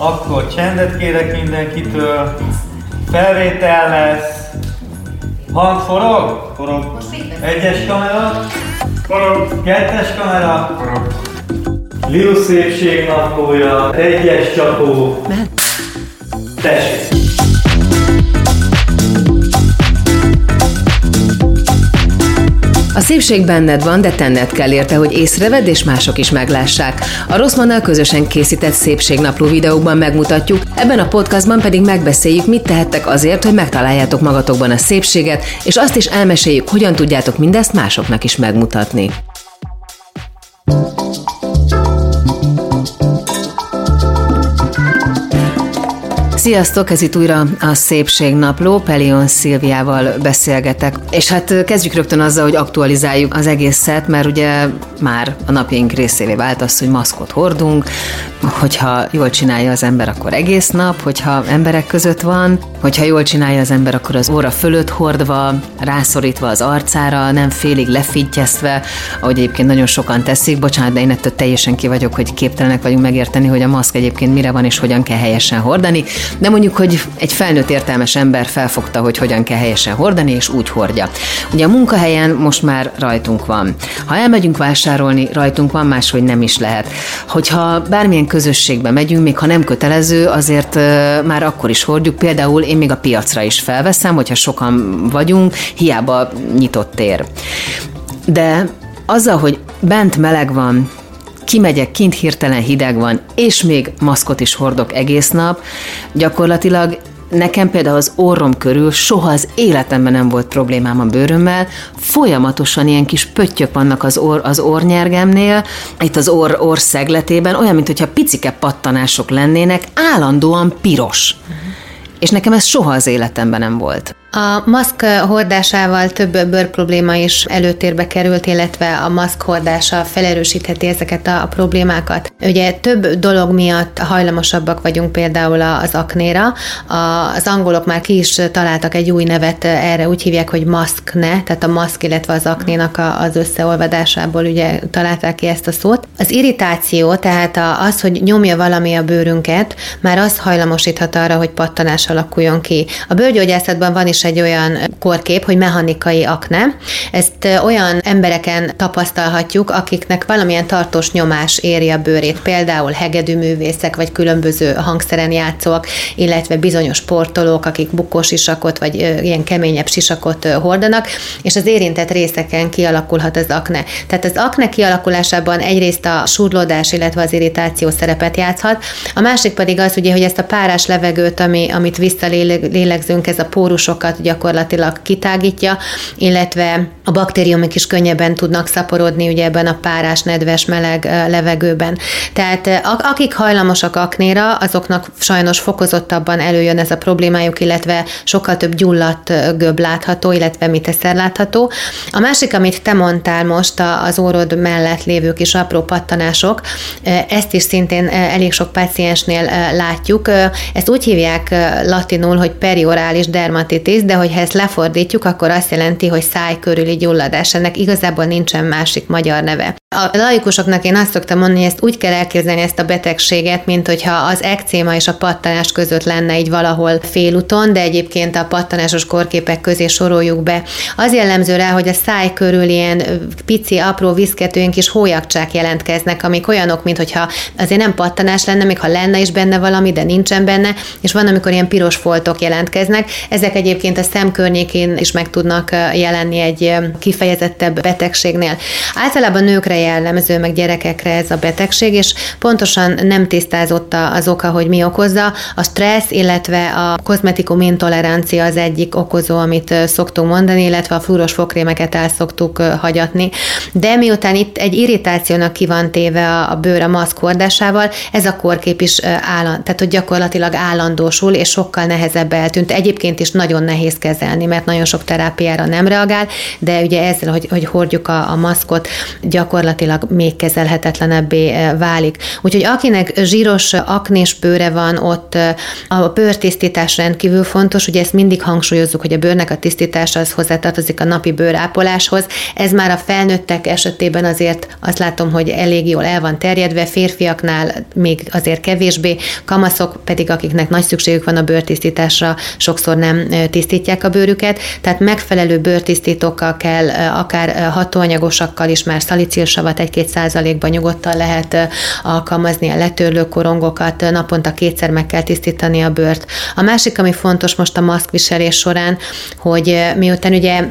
Akkor csendet kérek mindenkitől. Felvétel lesz. Hang forog? Forog. Egyes kamera? Forog. Kettes kamera? Forog. Liu szépség naplója. Egyes csapó. Tessék. A szépség benned van, de tenned kell érte, hogy észrevedd és mások is meglássák. A Rosszmannal közösen készített szépségnapló videókban megmutatjuk, ebben a podcastban pedig megbeszéljük, mit tehettek azért, hogy megtaláljátok magatokban a szépséget, és azt is elmeséljük, hogyan tudjátok mindezt másoknak is megmutatni. Sziasztok, ez itt újra a Szépség Napló, Pelion Szilviával beszélgetek. És hát kezdjük rögtön azzal, hogy aktualizáljuk az egészet, mert ugye már a napjaink részévé vált az, hogy maszkot hordunk, hogyha jól csinálja az ember, akkor egész nap, hogyha emberek között van, hogyha jól csinálja az ember, akkor az óra fölött hordva, rászorítva az arcára, nem félig lefittyeztve, ahogy egyébként nagyon sokan teszik. Bocsánat, de én ettől teljesen ki vagyok, hogy képtelenek vagyunk megérteni, hogy a maszk egyébként mire van és hogyan kell helyesen hordani de mondjuk, hogy egy felnőtt értelmes ember felfogta, hogy hogyan kell helyesen hordani, és úgy hordja. Ugye a munkahelyen most már rajtunk van. Ha elmegyünk vásárolni, rajtunk van, máshogy nem is lehet. Hogyha bármilyen közösségbe megyünk, még ha nem kötelező, azért már akkor is hordjuk. Például én még a piacra is felveszem, hogyha sokan vagyunk, hiába nyitott tér. De azzal, hogy bent meleg van, kimegyek, kint hirtelen hideg van, és még maszkot is hordok egész nap, gyakorlatilag Nekem például az orrom körül soha az életemben nem volt problémám a bőrömmel, folyamatosan ilyen kis pöttyök vannak az, or, az ornyergemnél, itt az orr, orr szegletében, olyan, mintha picike pattanások lennének, állandóan piros. Uh-huh. És nekem ez soha az életemben nem volt. A maszk hordásával több bőr probléma is előtérbe került, illetve a maszk hordása felerősítheti ezeket a problémákat. Ugye több dolog miatt hajlamosabbak vagyunk például az aknéra. Az angolok már ki is találtak egy új nevet erre, úgy hívják, hogy maszkne, tehát a maszk, illetve az aknénak az összeolvadásából ugye találták ki ezt a szót. Az irritáció, tehát az, hogy nyomja valami a bőrünket, már az hajlamosíthat arra, hogy pattanás alakuljon ki. A bőrgyógyászatban van is egy olyan korkép, hogy mechanikai akne. Ezt olyan embereken tapasztalhatjuk, akiknek valamilyen tartós nyomás éri a bőrét, például hegedűművészek, vagy különböző hangszeren játszók, illetve bizonyos sportolók, akik bukós sisakot, vagy ilyen keményebb sisakot hordanak, és az érintett részeken kialakulhat az akne. Tehát az akne kialakulásában egyrészt a surlódás, illetve az irritáció szerepet játszhat, a másik pedig az, ugye, hogy ezt a párás levegőt, ami, amit visszalélegzünk, ez a pórusokat állapotokat gyakorlatilag kitágítja, illetve a baktériumok is könnyebben tudnak szaporodni ugye ebben a párás, nedves, meleg levegőben. Tehát akik hajlamosak aknéra, azoknak sajnos fokozottabban előjön ez a problémájuk, illetve sokkal több gyulladt göb látható, illetve miteszer látható. A másik, amit te mondtál most, az órod mellett lévő kis apró pattanások, ezt is szintén elég sok páciensnél látjuk. Ezt úgy hívják latinul, hogy periorális dermatitis, de hogyha ezt lefordítjuk, akkor azt jelenti, hogy száj körüli gyulladás. Ennek igazából nincsen másik magyar neve. A laikusoknak én azt szoktam mondani, hogy ezt úgy kell elképzelni ezt a betegséget, mint hogyha az ekcéma és a pattanás között lenne így valahol félúton, de egyébként a pattanásos korképek közé soroljuk be. Az jellemző rá, hogy a száj körül ilyen pici, apró viszketőink kis hólyagcsák jelentkeznek, amik olyanok, mint hogyha azért nem pattanás lenne, még ha lenne is benne valami, de nincsen benne, és van, amikor ilyen piros foltok jelentkeznek. Ezek egyébként a szem környékén is meg tudnak jelenni egy kifejezettebb betegségnél. Általában nőkre jellemző, meg gyerekekre ez a betegség, és pontosan nem tisztázott az oka, hogy mi okozza. A stressz, illetve a kozmetikum intolerancia az egyik okozó, amit szoktunk mondani, illetve a fluoros fokrémeket el szoktuk hagyatni. De miután itt egy irritációnak ki van téve a bőr a maszk hordásával, ez a korkép is állandó, tehát hogy gyakorlatilag állandósul, és sokkal nehezebb eltűnt. Egyébként is nagyon nehéz nehéz kezelni, mert nagyon sok terápiára nem reagál, de ugye ezzel, hogy, hogy hordjuk a, a maszkot, gyakorlatilag még kezelhetetlenebbé válik. Úgyhogy akinek zsíros aknés bőre van, ott a bőrtisztítás rendkívül fontos, ugye ezt mindig hangsúlyozzuk, hogy a bőrnek a tisztítása az hozzátartozik a napi bőrápoláshoz. Ez már a felnőttek esetében azért azt látom, hogy elég jól el van terjedve, férfiaknál még azért kevésbé, kamaszok pedig, akiknek nagy szükségük van a bőrtisztításra, sokszor nem tisztítják a bőrüket, tehát megfelelő bőrtisztítókkal kell, akár hatóanyagosakkal is, már szalicilsavat egy-két százalékban nyugodtan lehet alkalmazni, a letörlő korongokat naponta kétszer meg kell tisztítani a bőrt. A másik, ami fontos most a maszkviselés során, hogy miután ugye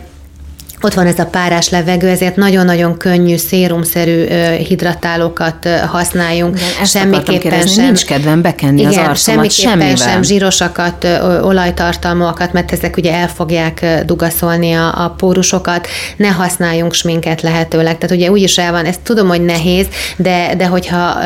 ott van ez a párás levegő, ezért nagyon-nagyon könnyű, szérumszerű hidratálókat használjunk. Igen, semmiképpen sem. Nincs kedvem bekenni igen, az arcomat semmiképpen semmivel. sem zsírosakat, olajtartalmúakat, mert ezek ugye el fogják dugaszolni a, a pórusokat. Ne használjunk sminket lehetőleg. Tehát ugye úgyis el van, ezt tudom, hogy nehéz, de, de hogyha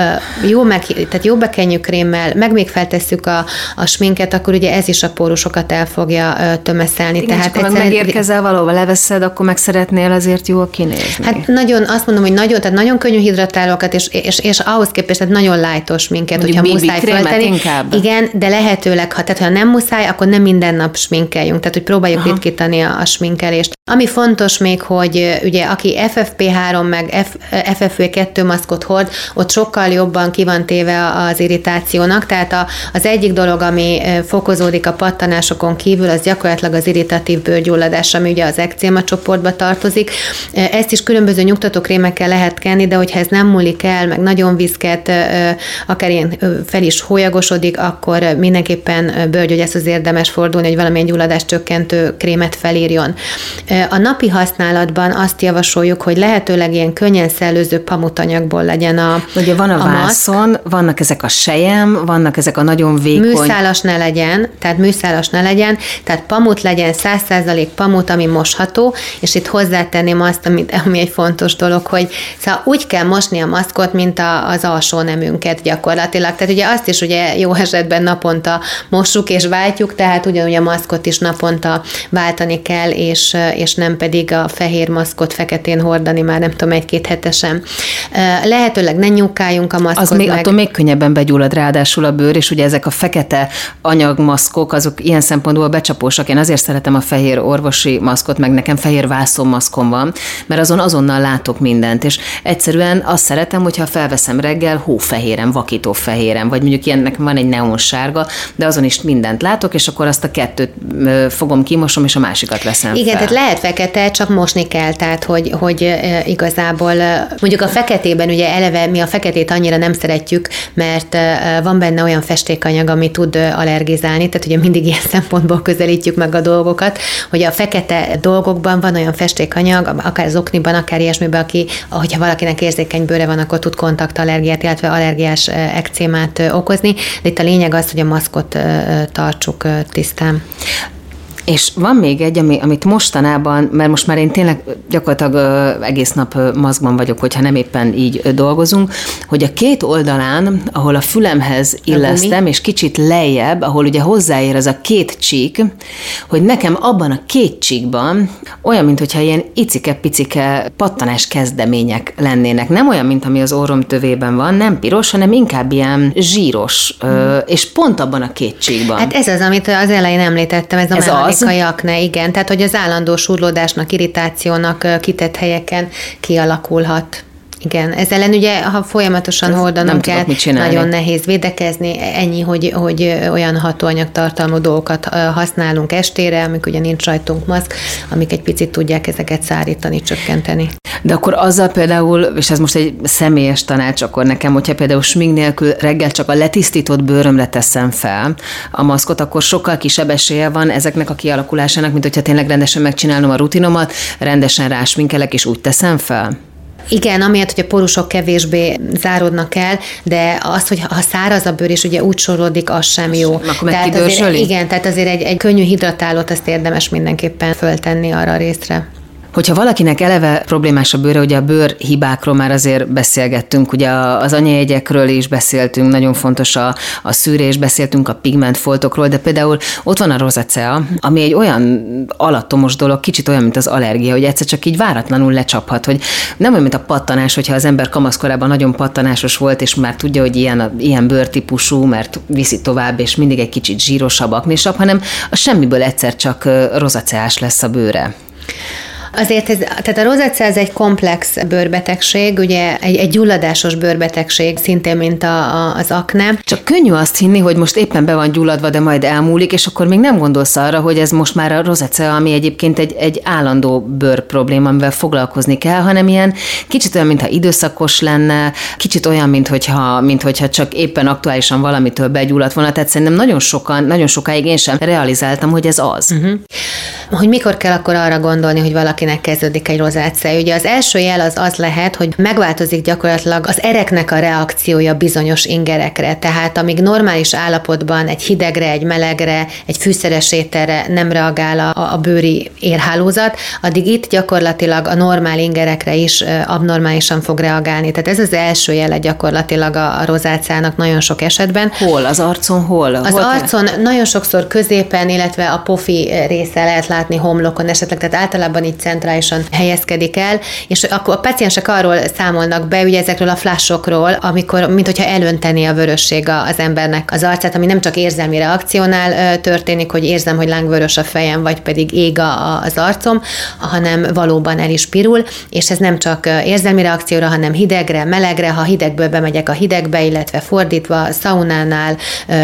jó, meg, tehát jó bekenjük krémmel, meg még feltesszük a, a sminket, akkor ugye ez is a pórusokat el fogja tömeszelni. Igen, tehát csak megérkezel valóban, leveszed, akkor meg szeretnél azért jól kinézni. Hát nagyon, azt mondom, hogy nagyon, tehát nagyon könnyű hidratálókat, és, és, és ahhoz képest tehát nagyon lájtos minket, Mondjuk hogyha muszáj föltenni. Inkább. Igen, de lehetőleg, ha, tehát ha nem muszáj, akkor nem minden nap sminkeljünk, tehát hogy próbáljuk Aha. ritkítani a, a sminkelést. Ami fontos még, hogy ugye aki FFP3 meg F, FFP2 maszkot hord, ott sokkal jobban ki van téve az irritációnak, tehát a, az egyik dolog, ami fokozódik a pattanásokon kívül, az gyakorlatilag az irritatív bőrgyulladás, ami ugye az ekcéma csoportba tartozik. Ezt is különböző nyugtatókrémekkel lehet kenni, de hogyha ez nem múlik el, meg nagyon viszket, akár ilyen fel is holyagosodik, akkor mindenképpen bőrgyógyászhoz érdemes fordulni, hogy valamilyen gyulladás csökkentő krémet felírjon. A napi használatban azt javasoljuk, hogy lehetőleg ilyen könnyen szellőző pamutanyagból legyen a Ugye van a, a vászon, maszk. vannak ezek a sejem, vannak ezek a nagyon vékony... Műszálas ne legyen, tehát műszálas ne legyen, tehát pamut legyen, 100% pamut, ami mosható, és itt hozzátenném azt, amit, ami egy fontos dolog, hogy szóval úgy kell mosni a maszkot, mint a, az alsó nemünket gyakorlatilag. Tehát ugye azt is ugye jó esetben naponta mossuk és váltjuk, tehát ugyanúgy a maszkot is naponta váltani kell, és, és nem pedig a fehér maszkot feketén hordani már nem tudom, egy-két hetesen. Lehetőleg ne nyukáljunk a maszkot. Az még, meg. attól még könnyebben begyullad ráadásul a bőr, és ugye ezek a fekete anyagmaszkok, azok ilyen szempontból becsapósak. Én azért szeretem a fehér orvosi maszkot, meg nekem fehér vászonmaszkom van, mert azon azonnal látok mindent, és egyszerűen azt szeretem, hogyha felveszem reggel hófehéren, vakító fehéren, vagy mondjuk ilyennek van egy neonsárga, de azon is mindent látok, és akkor azt a kettőt fogom kimosom, és a másikat veszem Igen, fel. tehát lehet fekete, csak mosni kell, tehát hogy, hogy igazából mondjuk a feketében ugye eleve mi a feketét annyira nem szeretjük, mert van benne olyan festékanyag, ami tud allergizálni, tehát ugye mindig ilyen szempontból közelítjük meg a dolgokat, hogy a fekete dolgokban van olyan festékanyag, akár az okniban, akár ilyesmiben, aki, hogyha valakinek érzékeny bőre van, akkor tud kontaktallergiát, illetve allergiás ekcémát okozni. De itt a lényeg az, hogy a maszkot tartsuk tisztán. És van még egy, ami, amit mostanában, mert most már én tényleg gyakorlatilag ö, egész nap ö, maszkban vagyok, hogyha nem éppen így ö, dolgozunk, hogy a két oldalán, ahol a fülemhez illesztem, és kicsit lejjebb, ahol ugye hozzáér az a két csík, hogy nekem abban a két csíkban olyan, mintha ilyen icike-picike pattanás kezdemények lennének. Nem olyan, mint ami az orrom tövében van, nem piros, hanem inkább ilyen zsíros, ö, és pont abban a két csíkban. Hát ez az, amit az elején említettem, ez a ez az, Mechanikai akne, igen. Tehát, hogy az állandó surlódásnak, irritációnak kitett helyeken kialakulhat. Igen, ez ellen ugye, ha folyamatosan Ez hordanom kell, nagyon nehéz védekezni. Ennyi, hogy, hogy olyan hatóanyag tartalmú dolgokat használunk estére, amik ugye nincs rajtunk maszk, amik egy picit tudják ezeket szárítani, csökkenteni. De akkor azzal például, és ez most egy személyes tanács akkor nekem, hogyha például smink nélkül reggel csak a letisztított bőrömre teszem fel a maszkot, akkor sokkal kisebb esélye van ezeknek a kialakulásának, mint hogyha tényleg rendesen megcsinálom a rutinomat, rendesen rásminkelek, és úgy teszem fel? Igen, amiatt, hogy a porusok kevésbé záródnak el, de az, hogy ha száraz a bőr, és ugye úgy sorodik, az sem jó. Akkor tehát azért, igen, tehát azért egy, egy könnyű hidratálót azt érdemes mindenképpen föltenni arra a részre. Hogyha valakinek eleve problémás a bőre, ugye a bőr hibákról már azért beszélgettünk, ugye az anyajegyekről is beszéltünk, nagyon fontos a, a szűrés, beszéltünk a pigmentfoltokról, de például ott van a rozacea, ami egy olyan alattomos dolog, kicsit olyan, mint az allergia, hogy egyszer csak így váratlanul lecsaphat, hogy nem olyan, mint a pattanás, hogyha az ember kamaszkorában nagyon pattanásos volt, és már tudja, hogy ilyen, ilyen bőrtípusú, mert viszi tovább, és mindig egy kicsit zsírosabb, aknisabb, hanem a semmiből egyszer csak rozaceás lesz a bőre. Azért ez, tehát a rozacea az egy komplex bőrbetegség, ugye egy, egy gyulladásos bőrbetegség, szintén, mint a, a, az akne. Csak könnyű azt hinni, hogy most éppen be van gyulladva, de majd elmúlik, és akkor még nem gondolsz arra, hogy ez most már a rozacea, ami egyébként egy, egy állandó bőr probléma, amivel foglalkozni kell, hanem ilyen kicsit olyan, mintha időszakos lenne, kicsit olyan, mintha, mintha csak éppen aktuálisan valamitől begyulladt volna. Tehát szerintem nagyon sokan, nagyon sokáig én sem realizáltam, hogy ez az. Uh-huh. Hogy mikor kell akkor arra gondolni, hogy valaki valakinek kezdődik egy rozácia. Ugye az első jel az az lehet, hogy megváltozik gyakorlatilag az ereknek a reakciója bizonyos ingerekre. Tehát amíg normális állapotban egy hidegre, egy melegre, egy fűszeres ételre nem reagál a, a bőri érhálózat, addig itt gyakorlatilag a normál ingerekre is abnormálisan fog reagálni. Tehát ez az első jele gyakorlatilag a, a nagyon sok esetben. Hol? Az arcon hol? Az hol arcon te? nagyon sokszor középen, illetve a pofi része lehet látni homlokon esetleg, tehát általában így centrálisan helyezkedik el, és akkor a paciensek arról számolnak be, ugye ezekről a flashokról, amikor, mint hogyha elönteni a vörösség az embernek az arcát, ami nem csak érzelmi reakciónál történik, hogy érzem, hogy lángvörös a fejem, vagy pedig ég az arcom, hanem valóban el is pirul, és ez nem csak érzelmi reakcióra, hanem hidegre, melegre, ha hidegből bemegyek a hidegbe, illetve fordítva, a szaunánál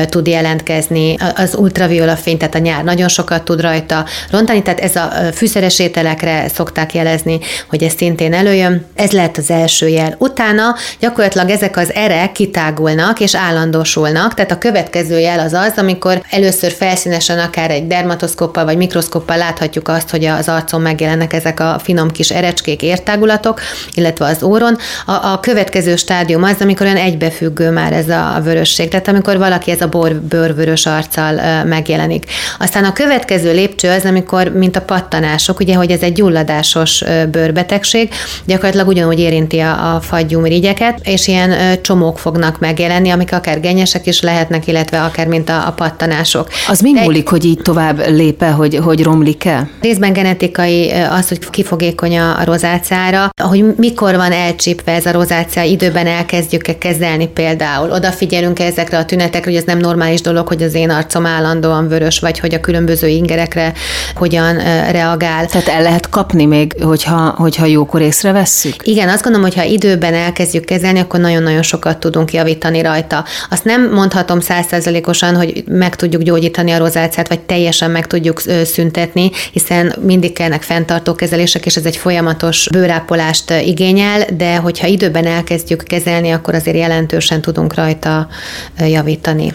tud jelentkezni, az ultraviola fény, tehát a nyár nagyon sokat tud rajta rontani, tehát ez a fűszeres ételekre szokták jelezni, hogy ez szintén előjön. Ez lehet az első jel. Utána gyakorlatilag ezek az erek kitágulnak és állandósulnak, tehát a következő jel az az, amikor először felszínesen akár egy dermatoszkoppal vagy mikroszkoppal láthatjuk azt, hogy az arcon megjelennek ezek a finom kis erecskék, értágulatok, illetve az óron. A, a következő stádium az, amikor olyan egybefüggő már ez a vörösség, tehát amikor valaki ez a bor, bőrvörös arccal megjelenik. Aztán a következő lépcső az, amikor, mint a pattanások, ugye, hogy ez egy gyulladásos bőrbetegség, gyakorlatilag ugyanúgy érinti a, a fagyúmirigyeket, és ilyen csomók fognak megjelenni, amik akár genyesek is lehetnek, illetve akár mint a, a pattanások. Az mi múlik, hogy így tovább lépe, hogy, hogy romlik-e? Részben genetikai az, hogy kifogékony a rozáciára, hogy mikor van elcsípve ez a rozácia, időben elkezdjük-e kezelni például. Odafigyelünk -e ezekre a tünetekre, hogy ez nem normális dolog, hogy az én arcom állandóan vörös, vagy hogy a különböző ingerekre hogyan reagál. Tehát el lehet kapni még, hogyha, hogyha jókor észrevesszük? Igen, azt gondolom, hogy ha időben elkezdjük kezelni, akkor nagyon-nagyon sokat tudunk javítani rajta. Azt nem mondhatom százszerzelékosan, hogy meg tudjuk gyógyítani a rozáciát, vagy teljesen meg tudjuk szüntetni, hiszen mindig kellnek fenntartó kezelések, és ez egy folyamatos bőrápolást igényel, de hogyha időben elkezdjük kezelni, akkor azért jelentősen tudunk rajta javítani.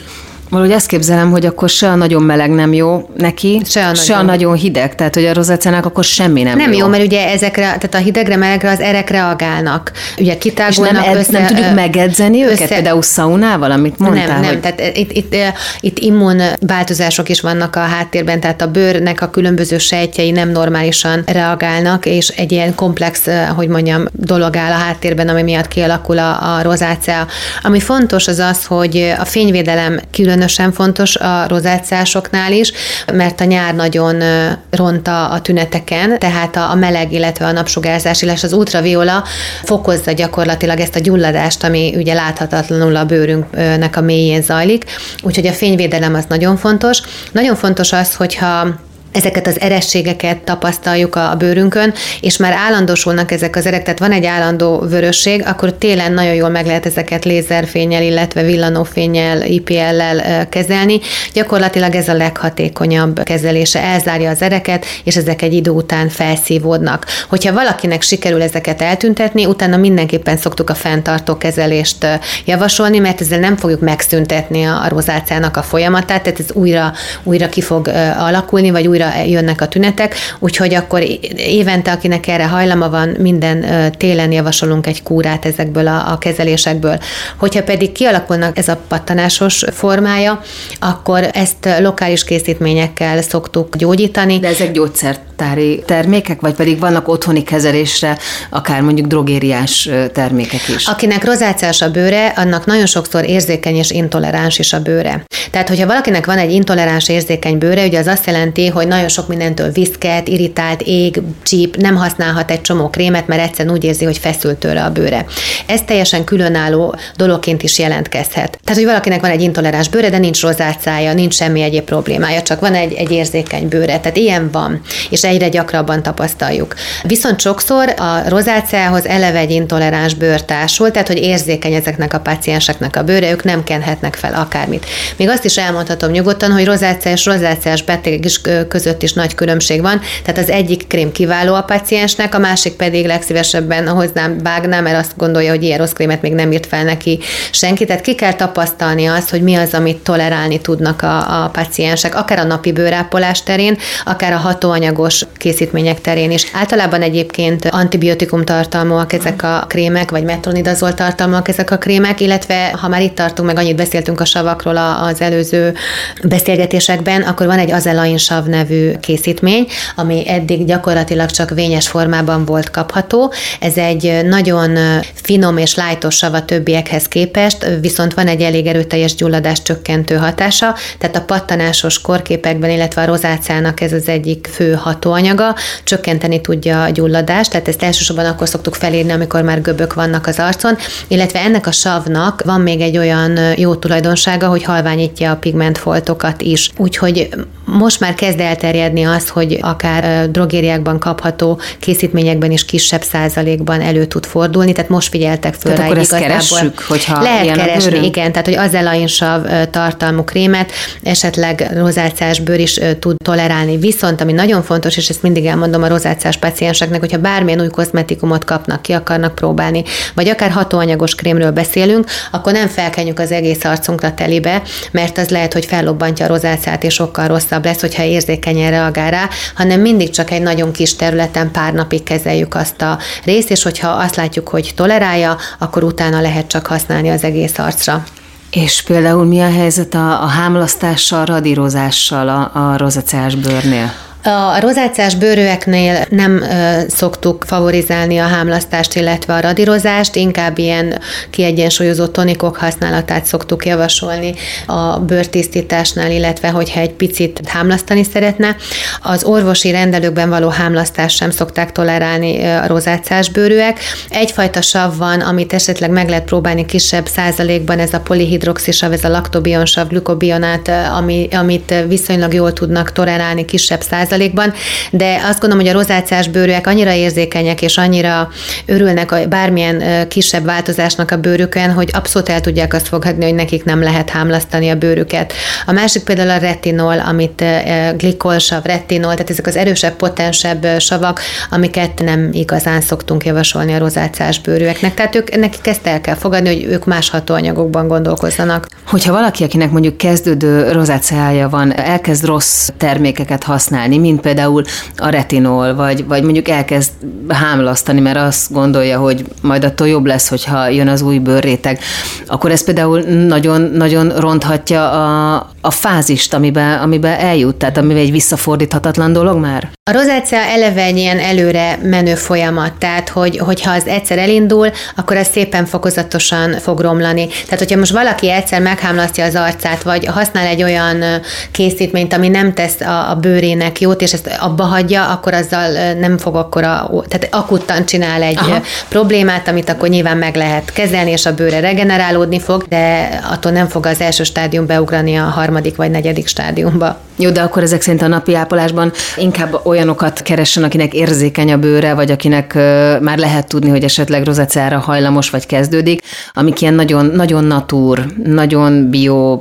Valahogy ezt képzelem, hogy akkor se a nagyon meleg nem jó neki, se a, nagyon, se a nagyon hideg, tehát hogy a rozacának akkor semmi nem, nem jó. jó. mert ugye ezekre, tehát a hidegre, melegre az erek reagálnak. Ugye kitágulnak És nem, össze, nem tudjuk megedzeni össze, őket, például szaunával, amit mondtál? Nem, nem, hogy... tehát itt, itt, itt immun változások is vannak a háttérben, tehát a bőrnek a különböző sejtjei nem normálisan reagálnak, és egy ilyen komplex, hogy mondjam, dolog áll a háttérben, ami miatt kialakul a, a rozácia. Ami fontos az az, hogy a fényvédelem külön különösen fontos a rozáciásoknál is, mert a nyár nagyon ronta a tüneteken, tehát a meleg, illetve a napsugárzás, illetve az ultraviola fokozza gyakorlatilag ezt a gyulladást, ami ugye láthatatlanul a bőrünknek a mélyén zajlik. Úgyhogy a fényvédelem az nagyon fontos. Nagyon fontos az, hogyha ezeket az erességeket tapasztaljuk a bőrünkön, és már állandósulnak ezek az erek, tehát van egy állandó vörösség, akkor télen nagyon jól meg lehet ezeket lézerfényel, illetve villanófényel, IPL-lel kezelni. Gyakorlatilag ez a leghatékonyabb kezelése, elzárja az ereket, és ezek egy idő után felszívódnak. Hogyha valakinek sikerül ezeket eltüntetni, utána mindenképpen szoktuk a fenntartó kezelést javasolni, mert ezzel nem fogjuk megszüntetni a rozáciának a folyamatát, tehát ez újra, újra ki fog alakulni, vagy újra jönnek a tünetek, úgyhogy akkor évente, akinek erre hajlama van, minden télen javasolunk egy kúrát ezekből a, a kezelésekből. Hogyha pedig kialakulnak ez a pattanásos formája, akkor ezt lokális készítményekkel szoktuk gyógyítani. De ezek gyógyszert raktári termékek, vagy pedig vannak otthoni kezelésre, akár mondjuk drogériás termékek is? Akinek rozáciás a bőre, annak nagyon sokszor érzékeny és intoleráns is a bőre. Tehát, hogyha valakinek van egy intoleráns érzékeny bőre, ugye az azt jelenti, hogy nagyon sok mindentől viszket, irritált, ég, csíp, nem használhat egy csomó krémet, mert egyszerűen úgy érzi, hogy feszült tőle a bőre. Ez teljesen különálló dologként is jelentkezhet. Tehát, hogy valakinek van egy intoleráns bőre, de nincs rozácája, nincs semmi egyéb problémája, csak van egy, egy érzékeny bőre. Tehát ilyen van, és egyre gyakrabban tapasztaljuk. Viszont sokszor a rozáciához eleve egy intoleráns bőr társul, tehát hogy érzékeny ezeknek a pácienseknek a bőre, ők nem kenhetnek fel akármit. Még azt is elmondhatom nyugodtan, hogy rozácia és rozáciás betegek is között is nagy különbség van, tehát az egyik krém kiváló a paciensnek, a másik pedig legszívesebben hoznám vágná, mert azt gondolja, hogy ilyen rossz krémet még nem írt fel neki senki. Tehát ki kell tapasztalni azt, hogy mi az, amit tolerálni tudnak a, a paciensek, akár a napi bőrápolás terén, akár a hatóanyagos készítmények terén is. Általában egyébként antibiotikum tartalmúak ezek a krémek, vagy metronidazol tartalmúak ezek a krémek, illetve ha már itt tartunk, meg annyit beszéltünk a savakról az előző beszélgetésekben, akkor van egy azelain sav nevű készítmény, ami eddig gyakorlatilag csak vényes formában volt kapható. Ez egy nagyon finom és lájtos sav a többiekhez képest, viszont van egy elég erőteljes gyulladás csökkentő hatása, tehát a pattanásos korképekben, illetve a rozáciának ez az egyik fő hatóanyaga, csökkenteni tudja a gyulladást, tehát ezt elsősorban akkor szoktuk felírni, amikor már göbök vannak az arcon, illetve ennek a savnak van még egy olyan jó tulajdonsága, hogy halványítja a pigmentfoltokat is. Úgyhogy most már kezd elterjedni az, hogy akár drogériákban kapható készítményekben is kisebb százalékban elő tud fordulni, tehát most figyeltek föl tehát rá akkor igazából. keressük, hogyha Lehet keresni, igen, tehát hogy az elainsav tartalmú krémet, esetleg rozáciás bőr is tud tolerálni. Viszont, ami nagyon fontos, és ezt mindig elmondom a rozáciás pacienseknek, hogyha bármilyen új kozmetikumot kapnak, ki akarnak próbálni, vagy akár hatóanyagos krémről beszélünk, akkor nem felkenjük az egész arcunkra telibe, mert az lehet, hogy fellobbantja a rozáciát, és sokkal rosszabb lesz, hogyha érzékenyen reagál rá, hanem mindig csak egy nagyon kis területen pár napig kezeljük azt a részt, és hogyha azt látjuk, hogy tolerálja, akkor utána lehet csak használni az egész arcra. És például mi a helyzet a, a hámlasztással, radírozással a, a rozacás bőrnél? A rozáciás bőrőeknél nem szoktuk favorizálni a hámlasztást, illetve a radírozást, inkább ilyen kiegyensúlyozott tonikok használatát szoktuk javasolni a bőrtisztításnál, illetve hogyha egy picit hámlasztani szeretne. Az orvosi rendelőkben való hámlasztást sem szokták tolerálni a rozáciás bőrűek. Egyfajta sav van, amit esetleg meg lehet próbálni kisebb százalékban, ez a polihidroxisav, ez a laktobionsav, glukobionát, ami, amit viszonylag jól tudnak tolerálni kisebb százalékban, százalékban, de azt gondolom, hogy a rozáciás bőrűek annyira érzékenyek és annyira örülnek a bármilyen kisebb változásnak a bőrükön, hogy abszolút el tudják azt fogadni, hogy nekik nem lehet hámlasztani a bőrüket. A másik például a retinol, amit glikolsav, retinol, tehát ezek az erősebb, potensebb savak, amiket nem igazán szoktunk javasolni a rozáciás bőrűeknek. Tehát ők, nekik ezt el kell fogadni, hogy ők más hatóanyagokban gondolkozzanak. Hogyha valaki, akinek mondjuk kezdődő rozáciája van, elkezd rossz termékeket használni, mint például a retinol, vagy, vagy mondjuk elkezd hámlasztani, mert azt gondolja, hogy majd attól jobb lesz, hogyha jön az új bőrréteg, akkor ez például nagyon, nagyon ronthatja a, a fázist, amiben, amiben eljut, tehát amiben egy visszafordíthatatlan dolog már? A rozácia eleve egy ilyen előre menő folyamat, tehát hogy, hogyha az egyszer elindul, akkor ez szépen fokozatosan fog romlani. Tehát, hogyha most valaki egyszer meghámlasztja az arcát, vagy használ egy olyan készítményt, ami nem tesz a, a bőrének jót, és ezt abba hagyja, akkor azzal nem fog akkor a, tehát akuttan csinál egy Aha. problémát, amit akkor nyilván meg lehet kezelni, és a bőre regenerálódni fog, de attól nem fog az első stádium beugrani a harmadik vagy negyedik stádiumba. Jó, de akkor ezek szerint a napi ápolásban inkább olyanokat keressen, akinek érzékeny a bőre, vagy akinek már lehet tudni, hogy esetleg rozacára hajlamos vagy kezdődik, amik ilyen nagyon, nagyon natúr, nagyon bio,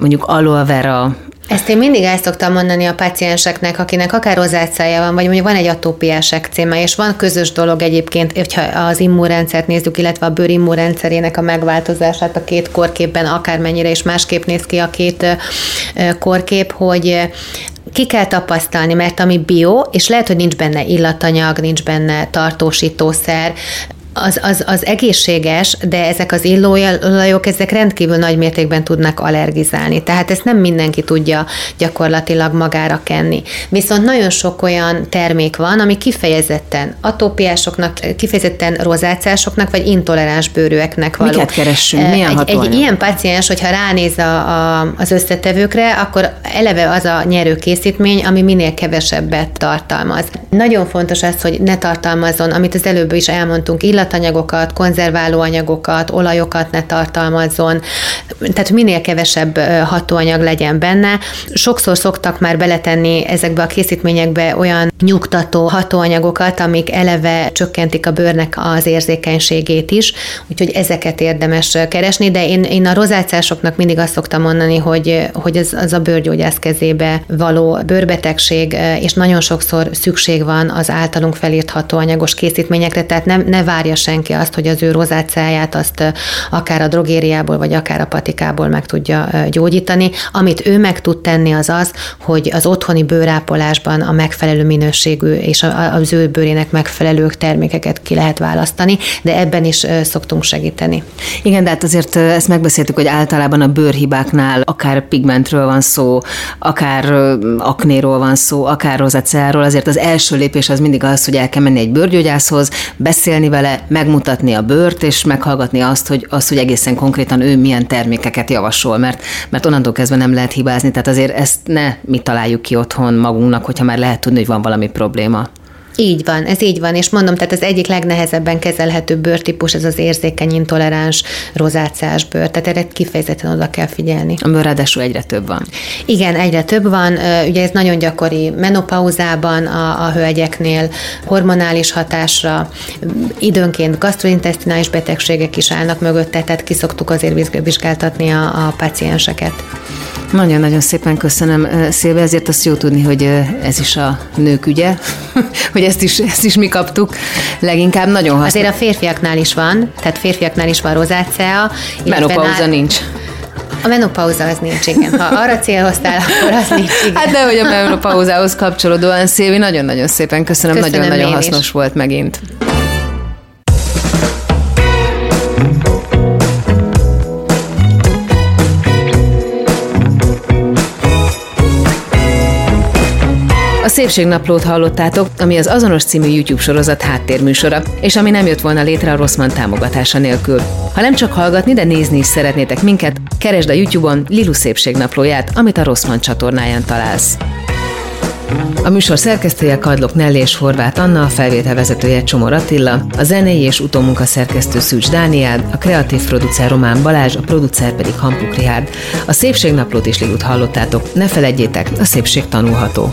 mondjuk aloe vera, ezt én mindig el szoktam mondani a pacienseknek, akinek akár rozáciája van, vagy mondjuk van egy atópiás ekcéma, és van közös dolog egyébként, hogyha az immunrendszert nézzük, illetve a bőr immunrendszerének a megváltozását a két korképben, akármennyire is másképp néz ki a két korkép, hogy ki kell tapasztalni, mert ami bio, és lehet, hogy nincs benne illatanyag, nincs benne tartósítószer, az, az, az egészséges, de ezek az illóolajok, ezek rendkívül nagy mértékben tudnak allergizálni. Tehát ezt nem mindenki tudja gyakorlatilag magára kenni. Viszont nagyon sok olyan termék van, ami kifejezetten atópiásoknak, kifejezetten rozáciásoknak, vagy intoleráns bőrűeknek való. Miket keressünk? Milyen egy, egy ilyen paciens, hogyha ránéz a, a, az összetevőkre, akkor eleve az a nyerő készítmény, ami minél kevesebbet tartalmaz. Nagyon fontos az, hogy ne tartalmazzon, amit az előbb is elmondtunk, illatanyagokat, konzerválóanyagokat, olajokat ne tartalmazzon, tehát minél kevesebb hatóanyag legyen benne. Sokszor szoktak már beletenni ezekbe a készítményekbe olyan nyugtató hatóanyagokat, amik eleve csökkentik a bőrnek az érzékenységét is, úgyhogy ezeket érdemes keresni, de én, én a rozáciásoknak mindig azt szoktam mondani, hogy, hogy az, az a bőrgyógyász kezébe való bőrbetegség, és nagyon sokszor szükség van az általunk felírt hatóanyagos készítményekre, tehát nem, ne várja senki azt, hogy az ő rozáciáját azt akár a drogériából, vagy akár a patikából meg tudja gyógyítani. Amit ő meg tud tenni az az, hogy az otthoni bőrápolásban a megfelelő minőségű és az ő bőrének megfelelő termékeket ki lehet választani, de ebben is szoktunk segíteni. Igen, de hát azért ezt megbeszéltük, hogy általában a bőrhibáknál akár pigmentről van szó, akár aknéról van szó, akár rozacáról, azért az első lépés az mindig az, hogy el kell menni egy bőrgyógyászhoz, beszélni vele, megmutatni a bőrt, és meghallgatni azt, hogy, azt, hogy egészen konkrétan ő milyen termékeket javasol, mert, mert onnantól kezdve nem lehet hibázni, tehát azért ezt ne mi találjuk ki otthon magunknak, hogyha már lehet tudni, hogy van valami probléma. Így van, ez így van, és mondom, tehát az egyik legnehezebben kezelhető bőrtípus, ez az érzékeny, intoleráns, rozáciás bőr, tehát erre kifejezetten oda kell figyelni. Amiből ráadásul egyre több van. Igen, egyre több van, ugye ez nagyon gyakori menopauzában a, a hölgyeknél, hormonális hatásra, időnként gastrointestinális betegségek is állnak mögötte, tehát kiszoktuk azért vizsgáltatni a, a pacienseket. Nagyon-nagyon szépen köszönöm, Szilve, ezért azt jó tudni, hogy ez is a nők ügye, hogy ezt is, ezt is mi kaptuk. Leginkább nagyon hasznos. Azért a férfiaknál is van, tehát férfiaknál is van rozácea. Menopauza nál... nincs. A menopauza az nincs, igen. Ha arra célhoztál, akkor az nincs, igen. Hát de, hogy a menopauzához kapcsolódóan, Szilvi, nagyon-nagyon szépen köszönöm, nagyon-nagyon hasznos is. volt megint. Szépségnaplót hallottátok, ami az Azonos című YouTube sorozat háttérműsora, és ami nem jött volna létre a Rosszman támogatása nélkül. Ha nem csak hallgatni, de nézni is szeretnétek minket, keresd a YouTube-on Lilu Szépségnaplóját, amit a Rosszman csatornáján találsz. A műsor szerkesztője Kadlok Nelly és Horváth Anna, a felvételvezetője Csomor Attila, a zenei és utómunka szerkesztő Szűcs Dániel, a kreatív producer Román Balázs, a producer pedig Hampuk Rihárd. A Szépségnaplót is Lilut hallottátok. Ne felejtjétek, a szépség tanulható.